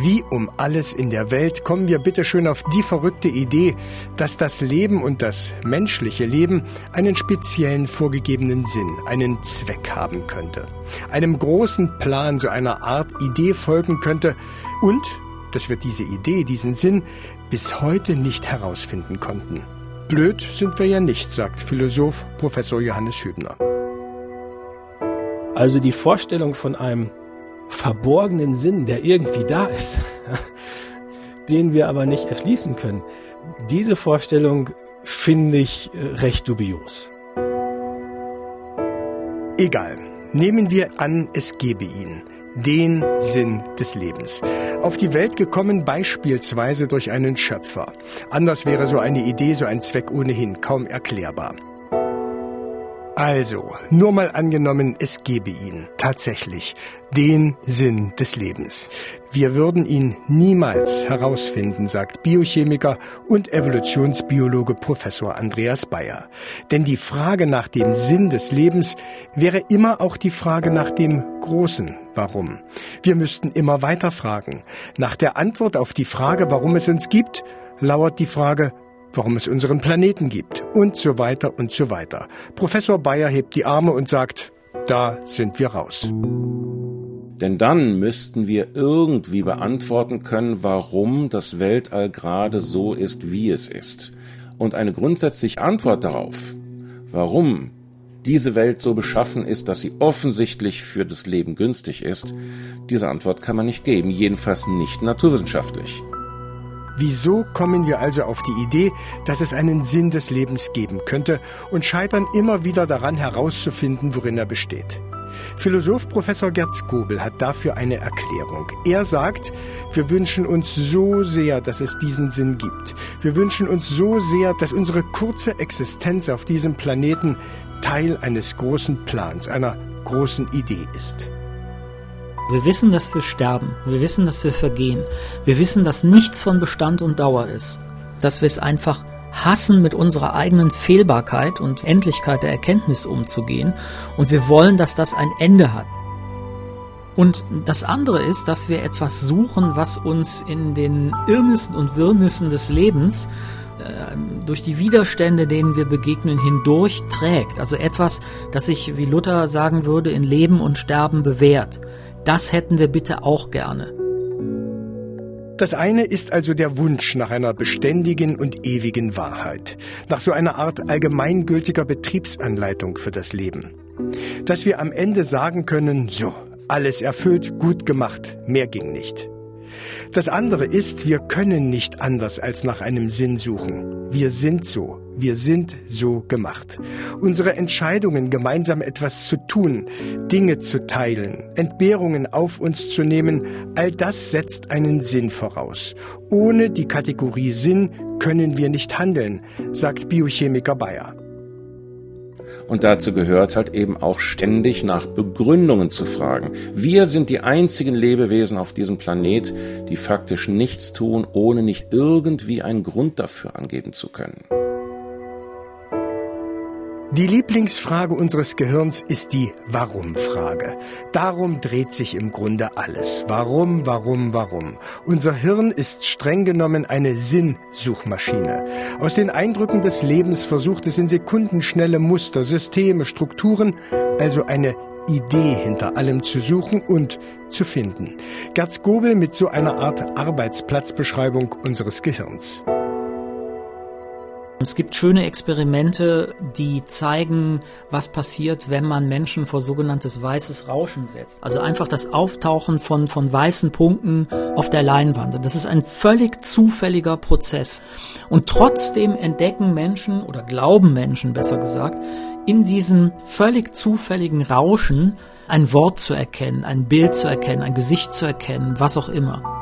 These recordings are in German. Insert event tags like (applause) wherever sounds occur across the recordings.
Wie um alles in der Welt kommen wir bitte schön auf die verrückte Idee, dass das Leben und das menschliche Leben einen speziellen vorgegebenen Sinn, einen Zweck haben könnte, einem großen Plan, so einer Art Idee folgen könnte und dass wir diese Idee, diesen Sinn bis heute nicht herausfinden konnten. Blöd sind wir ja nicht, sagt Philosoph Professor Johannes Hübner. Also die Vorstellung von einem verborgenen Sinn, der irgendwie da ist, (laughs) den wir aber nicht erschließen können. Diese Vorstellung finde ich äh, recht dubios. Egal. Nehmen wir an, es gebe ihn, den Sinn des Lebens. Auf die Welt gekommen beispielsweise durch einen Schöpfer. Anders wäre so eine Idee, so ein Zweck ohnehin kaum erklärbar. Also, nur mal angenommen, es gebe ihn tatsächlich den Sinn des Lebens. Wir würden ihn niemals herausfinden, sagt Biochemiker und Evolutionsbiologe Professor Andreas Bayer. Denn die Frage nach dem Sinn des Lebens wäre immer auch die Frage nach dem großen Warum. Wir müssten immer weiter fragen. Nach der Antwort auf die Frage, warum es uns gibt, lauert die Frage, warum es unseren Planeten gibt und so weiter und so weiter. Professor Bayer hebt die Arme und sagt, da sind wir raus. Denn dann müssten wir irgendwie beantworten können, warum das Weltall gerade so ist, wie es ist. Und eine grundsätzliche Antwort darauf, warum diese Welt so beschaffen ist, dass sie offensichtlich für das Leben günstig ist, diese Antwort kann man nicht geben, jedenfalls nicht naturwissenschaftlich. Wieso kommen wir also auf die Idee, dass es einen Sinn des Lebens geben könnte und scheitern immer wieder daran herauszufinden, worin er besteht? Philosoph Professor Gerd Skobel hat dafür eine Erklärung. Er sagt, wir wünschen uns so sehr, dass es diesen Sinn gibt. Wir wünschen uns so sehr, dass unsere kurze Existenz auf diesem Planeten Teil eines großen Plans, einer großen Idee ist. Wir wissen, dass wir sterben. Wir wissen, dass wir vergehen. Wir wissen, dass nichts von Bestand und Dauer ist. Dass wir es einfach hassen, mit unserer eigenen Fehlbarkeit und Endlichkeit der Erkenntnis umzugehen. Und wir wollen, dass das ein Ende hat. Und das andere ist, dass wir etwas suchen, was uns in den Irrnissen und Wirrnissen des Lebens äh, durch die Widerstände, denen wir begegnen, hindurch trägt. Also etwas, das sich, wie Luther sagen würde, in Leben und Sterben bewährt. Das hätten wir bitte auch gerne. Das eine ist also der Wunsch nach einer beständigen und ewigen Wahrheit, nach so einer Art allgemeingültiger Betriebsanleitung für das Leben. Dass wir am Ende sagen können, so, alles erfüllt, gut gemacht, mehr ging nicht. Das andere ist, wir können nicht anders als nach einem Sinn suchen. Wir sind so, wir sind so gemacht. Unsere Entscheidungen, gemeinsam etwas zu tun, Dinge zu teilen, Entbehrungen auf uns zu nehmen, all das setzt einen Sinn voraus. Ohne die Kategorie Sinn können wir nicht handeln, sagt Biochemiker Bayer. Und dazu gehört halt eben auch ständig nach Begründungen zu fragen. Wir sind die einzigen Lebewesen auf diesem Planet, die faktisch nichts tun, ohne nicht irgendwie einen Grund dafür angeben zu können. Die Lieblingsfrage unseres Gehirns ist die Warum-Frage. Darum dreht sich im Grunde alles. Warum, warum, warum? Unser Hirn ist streng genommen eine Sinnsuchmaschine. Aus den Eindrücken des Lebens versucht es in sekundenschnelle Muster, Systeme, Strukturen, also eine Idee hinter allem zu suchen und zu finden. Gerd Gobel mit so einer Art Arbeitsplatzbeschreibung unseres Gehirns. Es gibt schöne Experimente, die zeigen, was passiert, wenn man Menschen vor sogenanntes weißes Rauschen setzt. Also einfach das Auftauchen von, von weißen Punkten auf der Leinwand. Und das ist ein völlig zufälliger Prozess. Und trotzdem entdecken Menschen oder glauben Menschen besser gesagt, in diesem völlig zufälligen Rauschen ein Wort zu erkennen, ein Bild zu erkennen, ein Gesicht zu erkennen, was auch immer.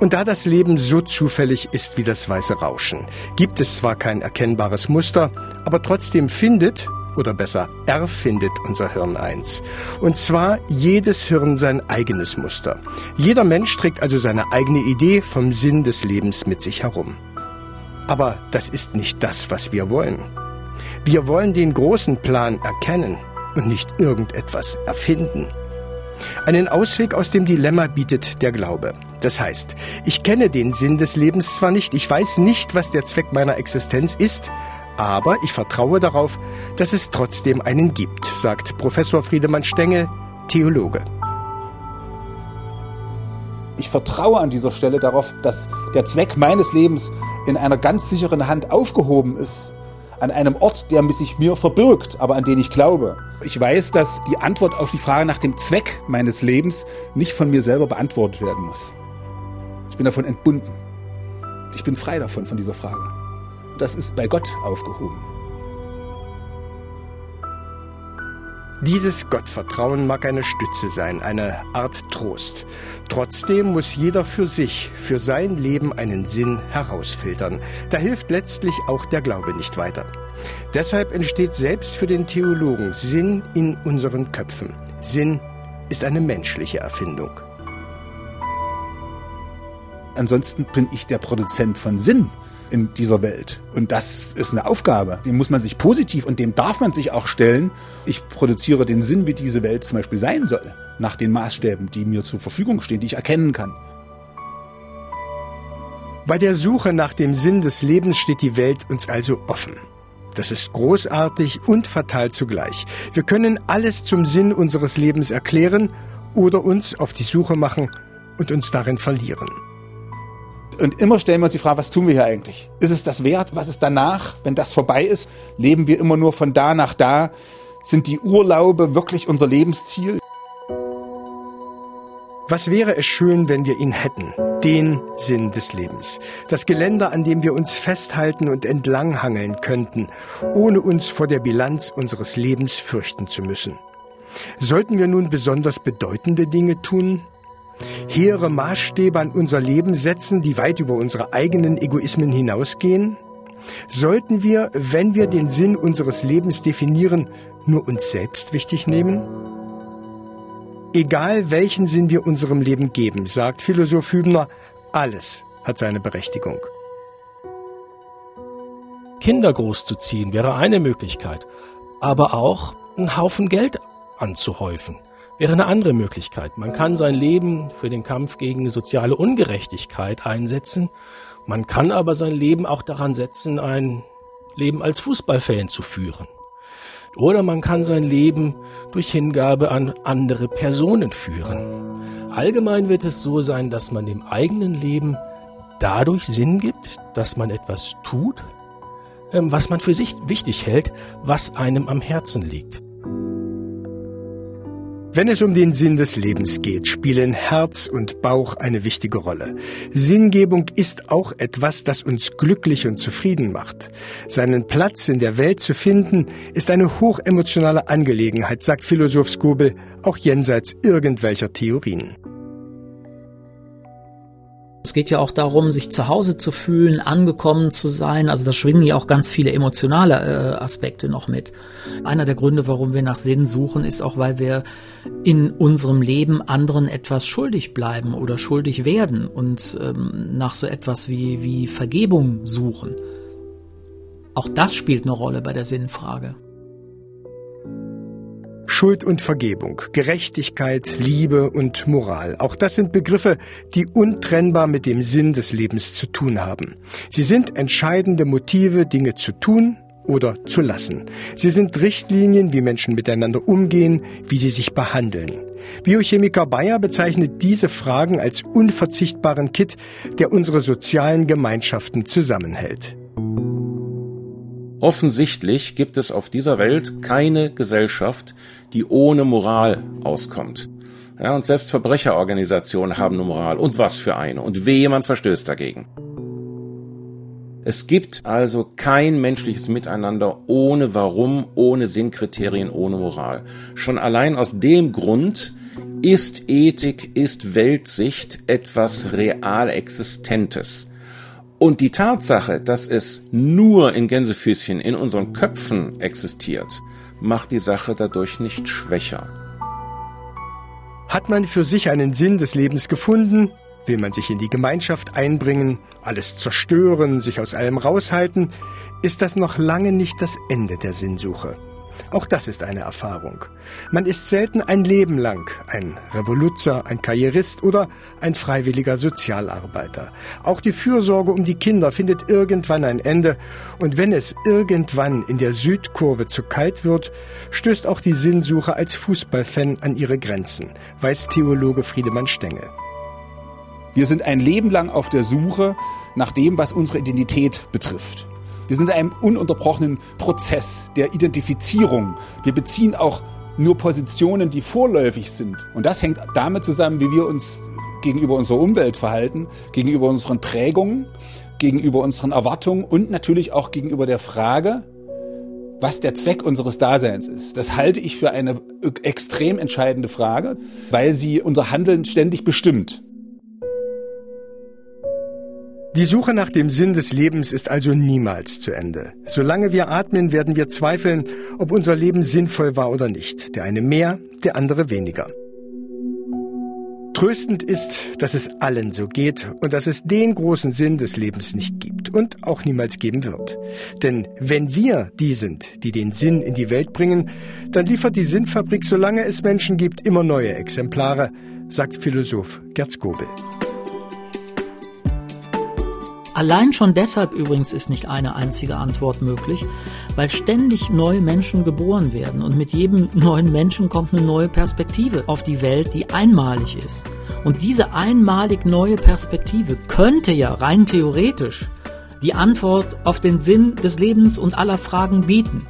Und da das Leben so zufällig ist wie das weiße Rauschen, gibt es zwar kein erkennbares Muster, aber trotzdem findet, oder besser erfindet unser Hirn eins. Und zwar jedes Hirn sein eigenes Muster. Jeder Mensch trägt also seine eigene Idee vom Sinn des Lebens mit sich herum. Aber das ist nicht das, was wir wollen. Wir wollen den großen Plan erkennen und nicht irgendetwas erfinden. Einen Ausweg aus dem Dilemma bietet der Glaube. Das heißt, ich kenne den Sinn des Lebens zwar nicht, ich weiß nicht, was der Zweck meiner Existenz ist, aber ich vertraue darauf, dass es trotzdem einen gibt, sagt Professor Friedemann Stengel, Theologe. Ich vertraue an dieser Stelle darauf, dass der Zweck meines Lebens in einer ganz sicheren Hand aufgehoben ist. An einem Ort, der sich mir verbirgt, aber an den ich glaube. Ich weiß, dass die Antwort auf die Frage nach dem Zweck meines Lebens nicht von mir selber beantwortet werden muss. Ich bin davon entbunden. Ich bin frei davon, von dieser Frage. Das ist bei Gott aufgehoben. Dieses Gottvertrauen mag eine Stütze sein, eine Art Trost. Trotzdem muss jeder für sich, für sein Leben einen Sinn herausfiltern. Da hilft letztlich auch der Glaube nicht weiter. Deshalb entsteht selbst für den Theologen Sinn in unseren Köpfen. Sinn ist eine menschliche Erfindung. Ansonsten bin ich der Produzent von Sinn in dieser Welt. Und das ist eine Aufgabe. Dem muss man sich positiv und dem darf man sich auch stellen. Ich produziere den Sinn, wie diese Welt zum Beispiel sein soll, nach den Maßstäben, die mir zur Verfügung stehen, die ich erkennen kann. Bei der Suche nach dem Sinn des Lebens steht die Welt uns also offen. Das ist großartig und fatal zugleich. Wir können alles zum Sinn unseres Lebens erklären oder uns auf die Suche machen und uns darin verlieren. Und immer stellen wir uns die Frage, was tun wir hier eigentlich? Ist es das wert? Was ist danach, wenn das vorbei ist? Leben wir immer nur von da nach da? Sind die Urlaube wirklich unser Lebensziel? Was wäre es schön, wenn wir ihn hätten? Den Sinn des Lebens. Das Geländer, an dem wir uns festhalten und entlanghangeln könnten, ohne uns vor der Bilanz unseres Lebens fürchten zu müssen. Sollten wir nun besonders bedeutende Dinge tun? Hehre Maßstäbe an unser Leben setzen, die weit über unsere eigenen Egoismen hinausgehen? Sollten wir, wenn wir den Sinn unseres Lebens definieren, nur uns selbst wichtig nehmen? Egal welchen Sinn wir unserem Leben geben, sagt Philosoph Hübner, alles hat seine Berechtigung. Kinder großzuziehen wäre eine Möglichkeit, aber auch einen Haufen Geld anzuhäufen wäre eine andere Möglichkeit. Man kann sein Leben für den Kampf gegen soziale Ungerechtigkeit einsetzen. Man kann aber sein Leben auch daran setzen, ein Leben als Fußballfan zu führen. Oder man kann sein Leben durch Hingabe an andere Personen führen. Allgemein wird es so sein, dass man dem eigenen Leben dadurch Sinn gibt, dass man etwas tut, ähm, was man für sich wichtig hält, was einem am Herzen liegt. Wenn es um den Sinn des Lebens geht, spielen Herz und Bauch eine wichtige Rolle. Sinngebung ist auch etwas, das uns glücklich und zufrieden macht. Seinen Platz in der Welt zu finden, ist eine hochemotionale Angelegenheit, sagt Philosoph Skobel, auch jenseits irgendwelcher Theorien. Es geht ja auch darum, sich zu Hause zu fühlen, angekommen zu sein. Also da schwingen ja auch ganz viele emotionale äh, Aspekte noch mit. Einer der Gründe, warum wir nach Sinn suchen, ist auch, weil wir in unserem Leben anderen etwas schuldig bleiben oder schuldig werden und ähm, nach so etwas wie, wie Vergebung suchen. Auch das spielt eine Rolle bei der Sinnfrage. Schuld und Vergebung, Gerechtigkeit, Liebe und Moral. Auch das sind Begriffe, die untrennbar mit dem Sinn des Lebens zu tun haben. Sie sind entscheidende Motive, Dinge zu tun oder zu lassen. Sie sind Richtlinien, wie Menschen miteinander umgehen, wie sie sich behandeln. Biochemiker Bayer bezeichnet diese Fragen als unverzichtbaren Kit, der unsere sozialen Gemeinschaften zusammenhält. Offensichtlich gibt es auf dieser Welt keine Gesellschaft, die ohne Moral auskommt. Ja, und selbst Verbrecherorganisationen haben eine Moral. Und was für eine. Und wehe, man verstößt dagegen. Es gibt also kein menschliches Miteinander ohne Warum, ohne Sinnkriterien, ohne Moral. Schon allein aus dem Grund ist Ethik, ist Weltsicht etwas real Existentes. Und die Tatsache, dass es nur in Gänsefüßchen in unseren Köpfen existiert, macht die Sache dadurch nicht schwächer. Hat man für sich einen Sinn des Lebens gefunden, will man sich in die Gemeinschaft einbringen, alles zerstören, sich aus allem raushalten, ist das noch lange nicht das Ende der Sinnsuche. Auch das ist eine Erfahrung. Man ist selten ein Leben lang ein Revoluzer, ein Karrierist oder ein freiwilliger Sozialarbeiter. Auch die Fürsorge um die Kinder findet irgendwann ein Ende und wenn es irgendwann in der Südkurve zu kalt wird, stößt auch die Sinnsuche als Fußballfan an ihre Grenzen, weiß Theologe Friedemann Stenge. Wir sind ein Leben lang auf der Suche nach dem, was unsere Identität betrifft. Wir sind in einem ununterbrochenen Prozess der Identifizierung. Wir beziehen auch nur Positionen, die vorläufig sind. Und das hängt damit zusammen, wie wir uns gegenüber unserer Umwelt verhalten, gegenüber unseren Prägungen, gegenüber unseren Erwartungen und natürlich auch gegenüber der Frage, was der Zweck unseres Daseins ist. Das halte ich für eine extrem entscheidende Frage, weil sie unser Handeln ständig bestimmt. Die Suche nach dem Sinn des Lebens ist also niemals zu Ende. Solange wir atmen, werden wir zweifeln, ob unser Leben sinnvoll war oder nicht. Der eine mehr, der andere weniger. Tröstend ist, dass es allen so geht und dass es den großen Sinn des Lebens nicht gibt und auch niemals geben wird. Denn wenn wir die sind, die den Sinn in die Welt bringen, dann liefert die Sinnfabrik, solange es Menschen gibt, immer neue Exemplare, sagt Philosoph Gerd Skobel. Allein schon deshalb übrigens ist nicht eine einzige Antwort möglich, weil ständig neue Menschen geboren werden und mit jedem neuen Menschen kommt eine neue Perspektive auf die Welt, die einmalig ist. Und diese einmalig neue Perspektive könnte ja rein theoretisch die Antwort auf den Sinn des Lebens und aller Fragen bieten.